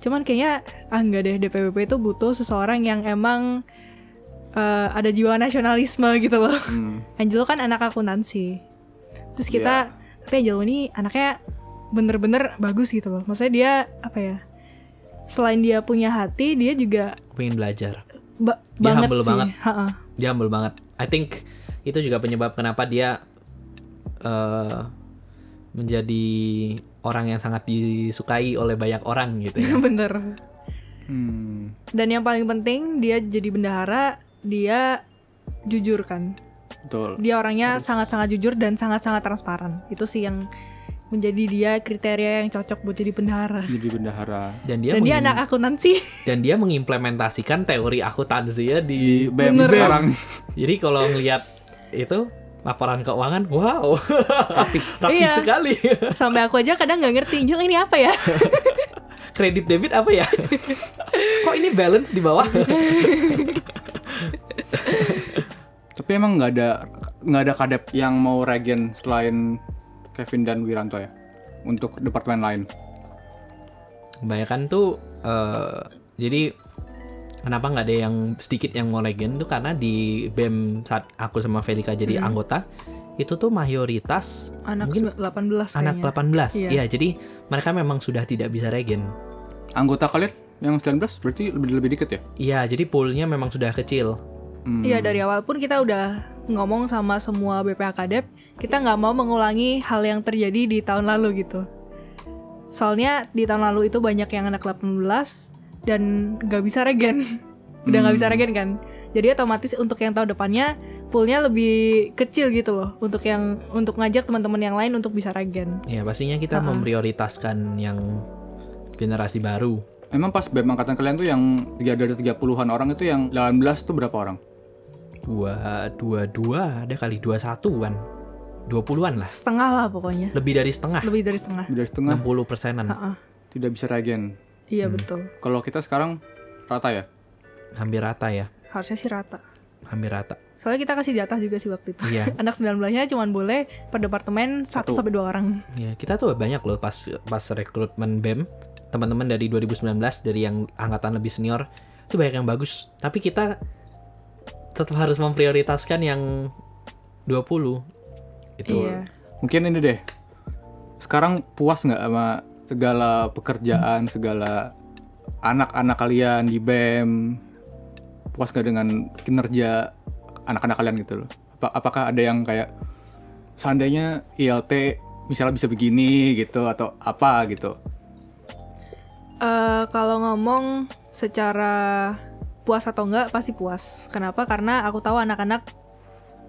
Cuman kayaknya ah enggak deh DPWP itu butuh seseorang yang emang eh, ada jiwa nasionalisme gitu loh. hmm, Angelo kan anak akuntansi. Terus kita, tapi Angelo ini anaknya bener-bener bagus gitu loh. Maksudnya dia apa ya? Selain dia punya hati, dia juga Pengen belajar. ba- Dia banget humble sih. banget. Ha-ha. Dia humble banget. I think itu juga penyebab kenapa dia eh, menjadi orang yang sangat disukai oleh banyak orang gitu ya. bener Hmm. dan yang paling penting dia jadi bendahara dia jujur kan Betul. dia orangnya sangat-sangat jujur dan sangat-sangat transparan itu sih yang menjadi dia kriteria yang cocok buat jadi bendahara Jadi bendahara Dan dia dan dia anak akuntansi dan dia mengimplementasikan teori akuntansi ya di, di BEM sekarang. Jadi kalau ngelihat itu laporan keuangan, wow, Rapih. rapi Iya. sekali. sampai aku aja kadang nggak ngerti Jel ini apa ya Kredit debit apa ya? Kok ini balance di bawah? Tapi emang nggak ada nggak ada kadep yang mau regen selain Kevin dan Wiranto ya untuk departemen lain. Kebanyakan tuh eh, jadi kenapa nggak ada yang sedikit yang mau legend tuh karena di BEM saat aku sama Felika jadi Hmm. anggota itu tuh mayoritas anak mungkin 18 anak kayaknya. 18. Iya. Iya, jadi mereka memang sudah tidak bisa regen. Anggota kalian yang 19 berarti lebih lebih dikit ya? Iya, jadi poolnya memang sudah kecil. Hmm. Iya dari awal pun kita udah ngomong sama semua BPH Kadep kita nggak mau mengulangi hal yang terjadi di tahun lalu gitu. Soalnya di tahun lalu itu banyak yang anak 18 dan nggak bisa regen, udah nggak bisa Hmm. regen kan. Jadi otomatis untuk yang tahun depannya poolnya lebih kecil gitu loh untuk yang untuk ngajak teman-teman yang lain untuk bisa regen. Ya, pastinya kita Ha-ha. memprioritaskan yang generasi baru. Emang pas BEM angkatan kalian tuh yang tiga dari 30-an orang itu yang 18 tuh berapa orang? Dua, dua, dua, ada kali dua satuan. Dua puluhan lah. Setengah lah pokoknya. Lebih dari setengah. Lebih dari setengah. Dari setengah 60 persenan. Ha-ha. tidak bisa regen. Iya Hmm. betul. Kalau kita sekarang rata ya? Hampir rata ya. Harusnya sih rata. Hampir rata. Soalnya kita kasih jatah juga sih waktu itu. Iya. Anak 19-nya cuma boleh per departemen 1 Satu. sampai 2 orang. Ya, kita tuh banyak loh pas pas rekrutmen BEM, teman-teman dari 2019 dari yang angkatan lebih senior itu banyak yang bagus. Tapi kita tetap harus memprioritaskan yang 20. Itu Iya. Mungkin ini deh. Sekarang puas nggak sama segala pekerjaan, segala anak-anak kalian di BEM? Puas nggak dengan kinerja anak-anak kalian gitu loh? Apa- apakah ada yang kayak seandainya ILT misalnya bisa begini gitu atau apa gitu? Eh, kalau ngomong secara puas atau enggak pasti puas. Kenapa? Karena aku tahu anak-anak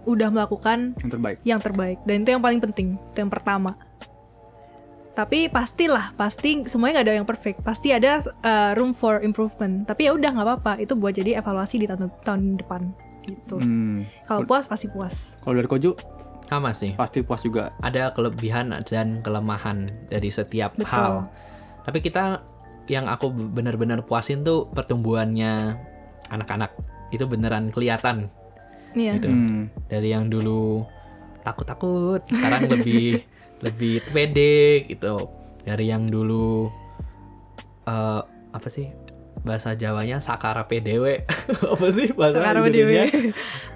udah melakukan Yang terbaik. yang terbaik dan itu yang paling penting, itu yang pertama. Tapi pastilah, pasti semuanya nggak ada yang perfect. Pasti ada eh, room for improvement. Tapi ya udah nggak apa-apa. Itu buat jadi evaluasi di tahun, tahun depan gitu. Hmm. Kalau puas pasti puas. Kalau dari Koju sama sih. pasti puas juga. Ada kelebihan dan kelemahan dari setiap Betul. hal. Tapi kita yang aku benar-benar puasin tuh pertumbuhannya anak-anak. Itu beneran kelihatan Iya. gitu. Hmm. dari yang dulu takut-takut sekarang lebih lebih pede gitu dari yang dulu eh apa sih bahasa Jawanya sakara PDW apa sih bahasa Sekarang dia Indonesia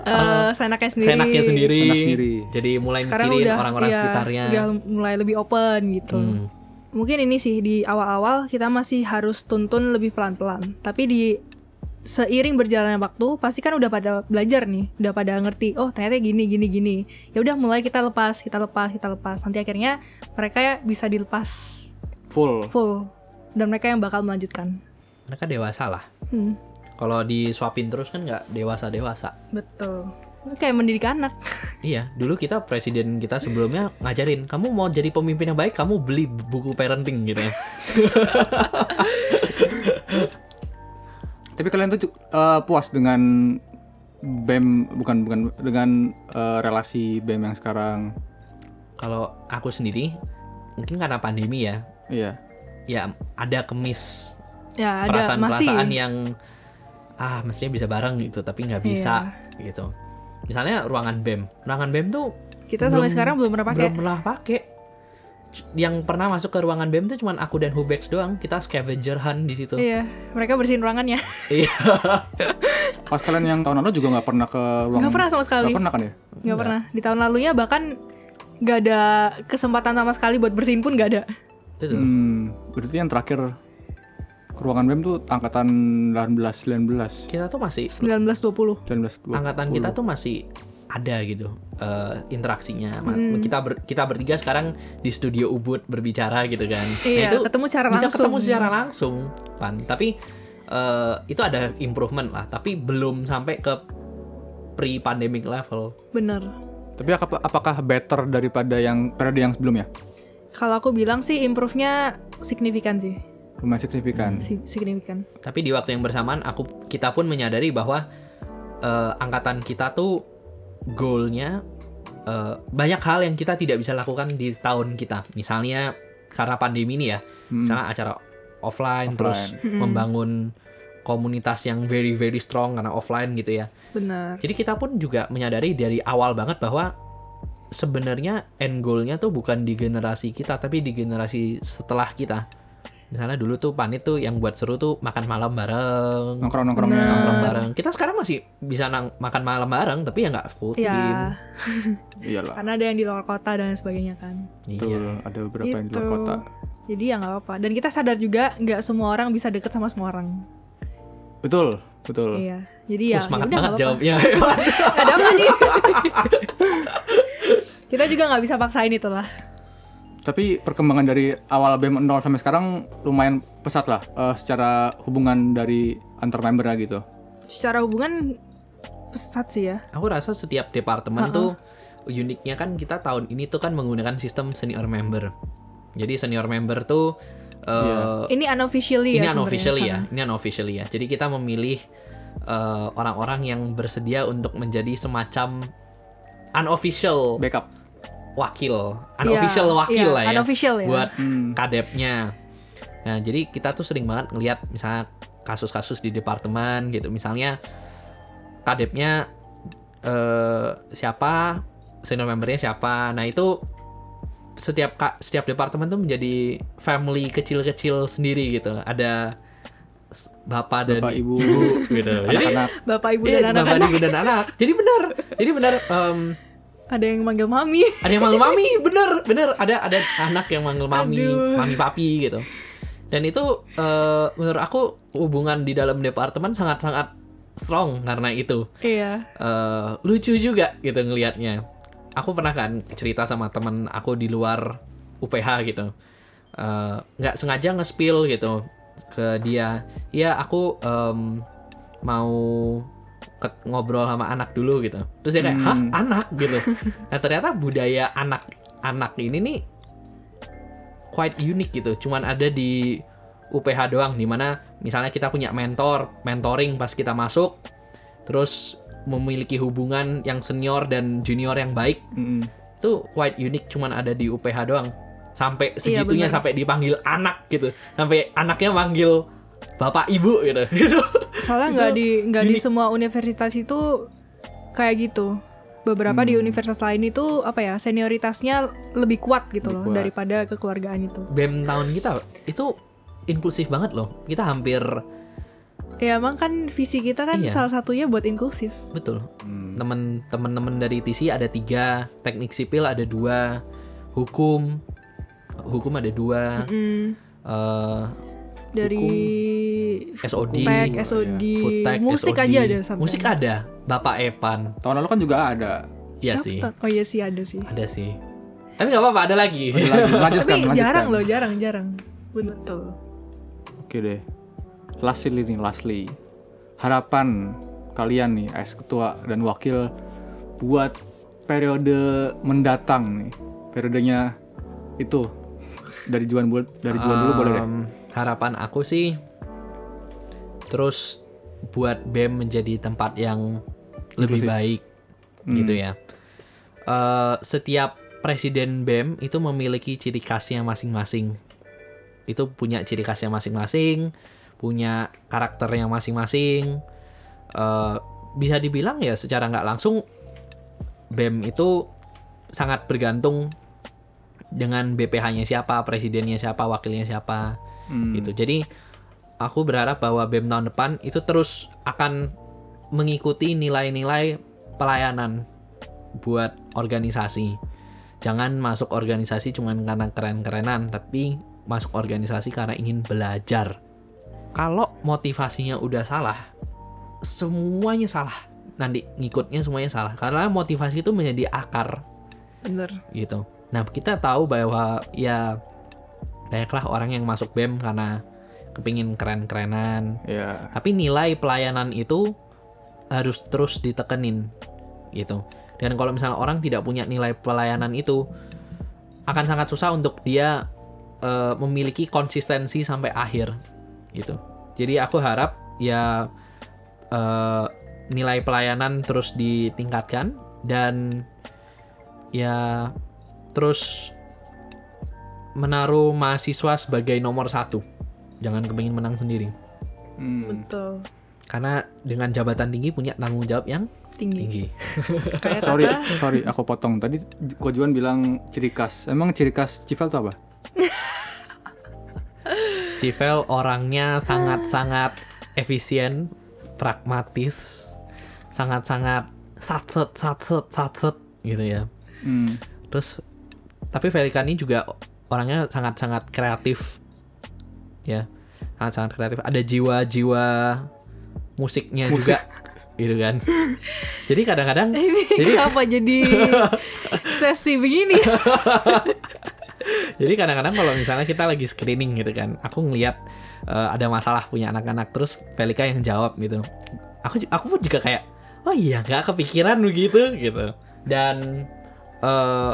eh senaknya sendiri. senaknya sendiri. Jadi mulai Sekarang mikirin udah orang-orang iya, sekitarnya udah mulai lebih open gitu. Hmm, Mungkin ini sih di awal-awal kita masih harus tuntun lebih pelan-pelan. Tapi di seiring berjalannya waktu pasti kan udah pada belajar nih, udah pada ngerti. Oh ternyata gini gini gini. Ya udah mulai kita lepas, kita lepas, kita lepas. Nanti akhirnya mereka ya bisa dilepas Full. full dan mereka yang bakal melanjutkan. mereka dewasa lah Hmm, kalau disuapin terus kan nggak dewasa dewasa betul. Kayak mendidik anak. Iya, dulu kita presiden kita sebelumnya ngajarin, kamu mau jadi pemimpin yang baik, kamu beli buku parenting gitu ya. Tapi kalian tuh uh, puas dengan BEM bukan bukan dengan uh, relasi BEM yang sekarang. Kalau aku sendiri, mungkin karena pandemi ya, Iya. ya ada kemis Ya ada masih. perasaan-perasaan yang ah mestinya bisa bareng gitu, tapi nggak bisa gitu. Misalnya ruangan BEM, ruangan BEM tuh Kita sampai belum- sekarang belum pernah pakai. belum pernah pakai. Yang pernah masuk ke ruangan BEM tuh cuman aku dan Hubex doang. Kita scavenger hunt di situ. Iya, mereka bersihin ruangannya. Iya. Pas kalian yang tahun lalu juga nggak pernah ke ruang. Nggak pernah sama sekali. Nggak pernah kan ya? nggak pernah di tahun lalunya bahkan nggak ada kesempatan sama sekali buat bersihin pun nggak ada Itu tuh. Hmm, berarti yang terakhir ke ruangan BEM tuh angkatan 18 19 Kita tuh masih 1920 19 20. angkatan kita tuh masih ada gitu eh, interaksinya. Hmm. Kita ber- kita bertiga sekarang di studio Ubud berbicara gitu kan. Nah, Iya, itu ketemu secara bisa langsung. ketemu secara langsung, Pan. Tapi eh, itu ada improvement lah, tapi belum sampai ke pre-pandemic level. Bener. Tapi ap- apakah better daripada yang periode yang sebelumnya? Kalau aku bilang sih improve-nya signifikan sih. Lumayan signifikan. Si- signifikan. Tapi di waktu yang bersamaan aku kita pun menyadari bahwa eh, angkatan kita tuh goalnya eh, banyak hal yang kita tidak bisa lakukan di tahun kita. Misalnya karena pandemi ini ya, Hmm. misalnya acara offline, terus Offline. membangun komunitas yang very very strong karena offline gitu ya. Bener. Jadi kita pun juga menyadari dari awal banget bahwa sebenarnya end goalnya tuh bukan di generasi kita tapi di generasi setelah kita. Misalnya dulu tuh panit tuh yang buat seru tuh makan malam bareng, Nongkrong-nongkrongnya. Nah. nongkrong bareng. Kita sekarang masih bisa nang- makan malam bareng tapi ya nggak full team. Ya, Iyalah. karena ada yang di luar kota dan sebagainya kan. Betul, Iya. ada beberapa yang di luar Gitu. kota. Jadi ya nggak apa-apa. Dan kita sadar juga nggak semua orang bisa deket sama semua orang. Betul, betul. Iya. Jadi ya. Oh, semangat yaudah, banget jawabnya. Ada apa nih? kita juga nggak bisa paksain itulah. Tapi perkembangan dari awal BEM 0 sampai sekarang lumayan pesat lah eh, secara hubungan dari antar member gitu. Secara hubungan pesat sih ya. Aku rasa setiap departemen tuh uniknya kan kita tahun ini tuh kan menggunakan sistem senior member. Jadi senior member tuh eh, Ini unofficially ini ya. unofficially ya, sebenarnya. ini unofficially ya. Jadi kita memilih eh, orang-orang yang bersedia untuk menjadi semacam unofficial Backup. Wakil, Iya, unofficial wakil iya, lah ya, unofficial ya. buat Hmm. kadepnya. Nah, jadi kita tuh sering banget ngelihat misalnya kasus-kasus di departemen gitu. Misalnya kadepnya eh siapa, senior membernya siapa. Nah, itu setiap ka- setiap departemen tuh menjadi family kecil-kecil sendiri gitu. Ada bapak dan Bapak, ibu, gitu. Jadi anak-anak. Bapak ibu iya, dan bapak anak-anak. ibu dan anak. Jadi benar. Jadi benar em, Ada yang manggil mami. ada yang manggil mami bener bener ada ada anak yang manggil mami Aduh. mami papi gitu dan itu eh, menurut aku hubungan di dalam departemen sangat sangat strong karena itu iya. Eh, lucu juga gitu ngelihatnya aku pernah kan cerita sama temen aku di luar UPH gitu Eh, nggak sengaja nge-spill gitu ke dia ya aku em, mau ngobrol sama anak dulu gitu terus dia kayak hah Hmm. anak gitu nah ternyata budaya anak anak ini nih quite unik gitu cuman ada di UPH doang di mana misalnya kita punya mentor mentoring pas kita masuk terus memiliki hubungan yang senior dan junior yang baik Mm-mm. itu quite unik cuman ada di UPH doang sampai Iya, segitunya bener. sampai dipanggil anak gitu sampai anaknya manggil bapak ibu gitu. Soalnya nggak di nggak di semua universitas itu kayak gitu. Beberapa di universitas lain itu apa ya senioritasnya lebih kuat gitu Lebih loh kuat. daripada kekeluargaan itu. BEM tahun kita itu inklusif banget loh kita hampir Ya emang kan visi kita kan Iya. salah satunya buat inklusif. betul Hmm. temen temen-temen dari TC ada tiga teknik sipil ada dua hukum hukum ada dua Mm, eh, dari SOD Foodtech, SOD, food tech, musik SOD. aja ada sampai. musik ada Bapak Evan Tahun lalu kan juga ada. Iya sih Oh iya sih ada sih. ada sih tapi nggak apa-apa ada lagi Ada lagi. Lanjutkan, Tapi lanjutkan. jarang loh, jarang, jarang. Betul. Oke deh. Lastly nih, lastly. Harapan kalian nih, as ketua dan wakil buat periode mendatang nih. Periodenya itu dari Juan bul- dari Juan dulu boleh deh. Harapan aku sih terus buat BEM menjadi tempat yang lebih baik gitu ya. Eh, setiap presiden BEM itu memiliki ciri khasnya masing-masing. Itu punya ciri khasnya masing-masing, punya karakternya masing-masing. Eh, bisa dibilang ya secara nggak langsung BEM itu sangat bergantung dengan BPH-nya siapa, presidennya siapa, wakilnya siapa Hmm. gitu. Jadi aku berharap bahwa BEM tahun depan itu terus akan mengikuti nilai-nilai pelayanan buat organisasi. Jangan masuk organisasi cuma karena keren-kerenan, tapi masuk organisasi karena ingin belajar. Kalau motivasinya udah salah, semuanya salah. nanti ngikutnya semuanya salah karena motivasi itu menjadi akar bener gitu. Nah, kita tahu bahwa ya banyaklah orang yang masuk BEM karena kepingin keren-kerenan. Ya. Tapi nilai pelayanan itu harus terus ditekenin gitu. Dan kalau misalnya orang tidak punya nilai pelayanan itu akan sangat susah untuk dia eh, memiliki konsistensi sampai akhir gitu. Jadi aku harap ya eh, nilai pelayanan terus ditingkatkan dan ya terus menaruh mahasiswa sebagai nomor satu. Jangan kepingin menang sendiri. Hmm. betul Karena dengan jabatan tinggi punya tanggung jawab yang tinggi, tinggi. Sorry, sorry, aku potong. Tadi Kojuan bilang ciri khas. Emang ciri khas Civel itu apa? Civel orangnya sangat-sangat efisien, pragmatis, sangat-sangat satset satset satset gitu ya. Hmm. Terus tapi Velikani juga orangnya sangat-sangat kreatif. Ya. Sangat-sangat kreatif. Ada jiwa-jiwa musiknya juga gitu kan. Jadi kadang-kadang ini Jadi- kenapa jadi sesi begini Jadi kadang-kadang kalau misalnya kita lagi screening gitu kan, aku ngelihat eh, ada masalah punya anak-anak terus Pelika yang jawab gitu. Aku aku pun juga kayak oh iya nggak kepikiran begitu gitu. Dan eh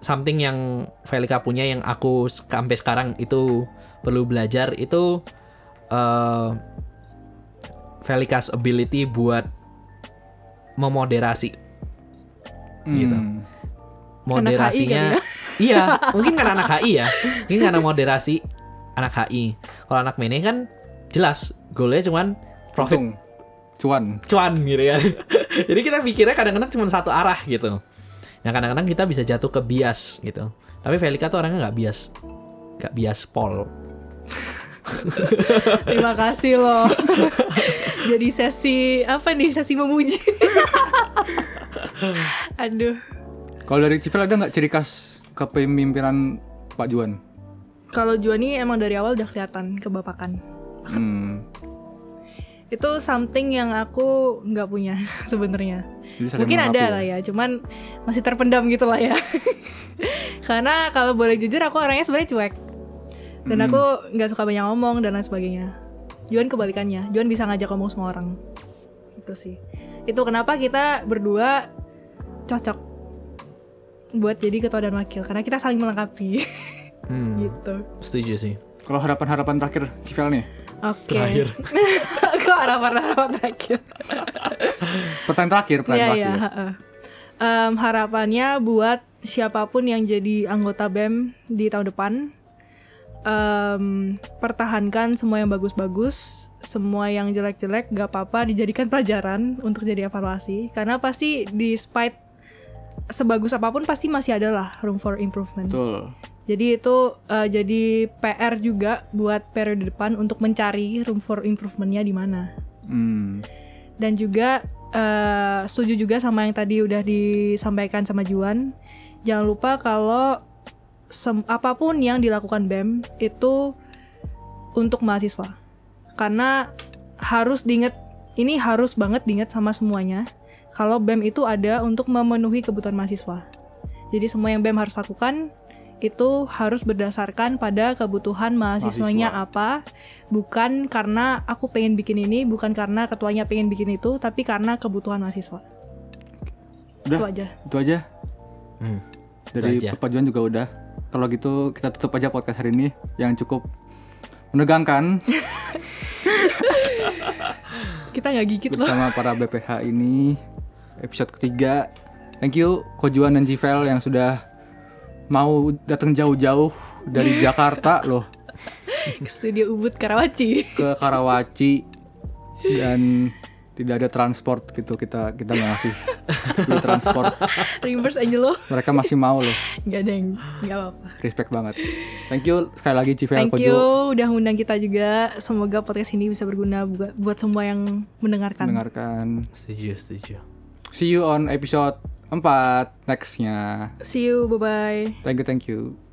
something yang Velika punya yang aku sampai sekarang itu perlu belajar itu eh Velika's ability buat memoderasi. Gitu. Hmm. moderasinya iya mungkin karena anak HI ya. Mungkin karena moderasi anak HI kalau anak mene kan jelas goalnya cuman profit. Untung. Cuan. cuan gitu kan. Jadi kita pikirnya kadang-kadang cuma satu arah gitu. Yang kadang-kadang kita bisa jatuh ke bias gitu. Tapi Velika tuh orangnya nggak bias. Nggak bias pol terima kasih loh. Jadi sesi apa nih sesi memuji? Aduh. Kalau dari Civel ada nggak ciri khas kepemimpinan Pak Juan? kalau Juani emang dari awal udah kelihatan kebapakan. Hmm. itu something yang aku nggak punya sebenarnya. Mungkin ada melengkapi lah ya cuman masih terpendam gitu lah ya. Karena kalau boleh jujur aku orangnya sebenarnya cuek dan Hmm. aku nggak suka banyak ngomong dan lain sebagainya. Juan kebalikannya. Juan bisa ngajak ngomong semua orang. Itu sih. Itu kenapa kita berdua cocok buat jadi ketua dan wakil. Karena kita saling melengkapi. Hmm, gitu. Setuju sih. Kalau harapan-harapan terakhir Civel nih, oke. Terakhir. aku harapan harapan terakhir? Pertanyaan terakhir, pertanyaan Iya, iya. terakhir. heeh. Em, harapannya buat siapa pun yang jadi anggota BEM di tahun depan, em, pertahankan semua yang bagus-bagus, semua yang jelek-jelek gak apa-apa dijadikan pelajaran untuk jadi evaluasi. Karena pasti despite sebagus apa pun pasti masih ada lah room for improvement. Betul. Jadi itu eh, jadi PR juga buat periode depan untuk mencari room for improvementnya di mana Hmm. dan juga eh, setuju juga sama yang tadi udah disampaikan sama Juan jangan lupa kalau sem- apa pun yang dilakukan BEM itu untuk mahasiswa. Karena harus diinget ini harus banget diinget sama semuanya kalau BEM itu ada untuk memenuhi kebutuhan mahasiswa. Jadi semua yang BEM harus lakukan itu harus berdasarkan pada kebutuhan mahasiswanya apa. Bukan karena aku pengen bikin ini bukan karena ketuanya pengen bikin itu tapi karena kebutuhan mahasiswa. Itu Udah, aja. Itu aja. Hmm, Dari itu aja. Juga udah. Kalau gitu kita tutup aja podcast hari ini yang cukup menegangkan. Kita nggak gigit loh. Bersama para BPH ini episode ketiga. Thank you Kojuan dan Jivel yang sudah mau datang jauh-jauh dari Jakarta loh. Ke studio Ubud Karawaci. Ke Karawaci. Dan tidak ada transport gitu kita kita nggak ngasih duit transport. Reimburse Angelo mereka masih mau loh. Nggak ada yang nggak apa-apa. Respect banget. Thank you sekali lagi Civel thank Kojo you udah ngundang kita juga. Semoga podcast ini bisa berguna buat, buat semua yang mendengarkan. Mendengarkan. Setuju setuju. See you on episode 4 nextnya. See you bye bye thank you thank you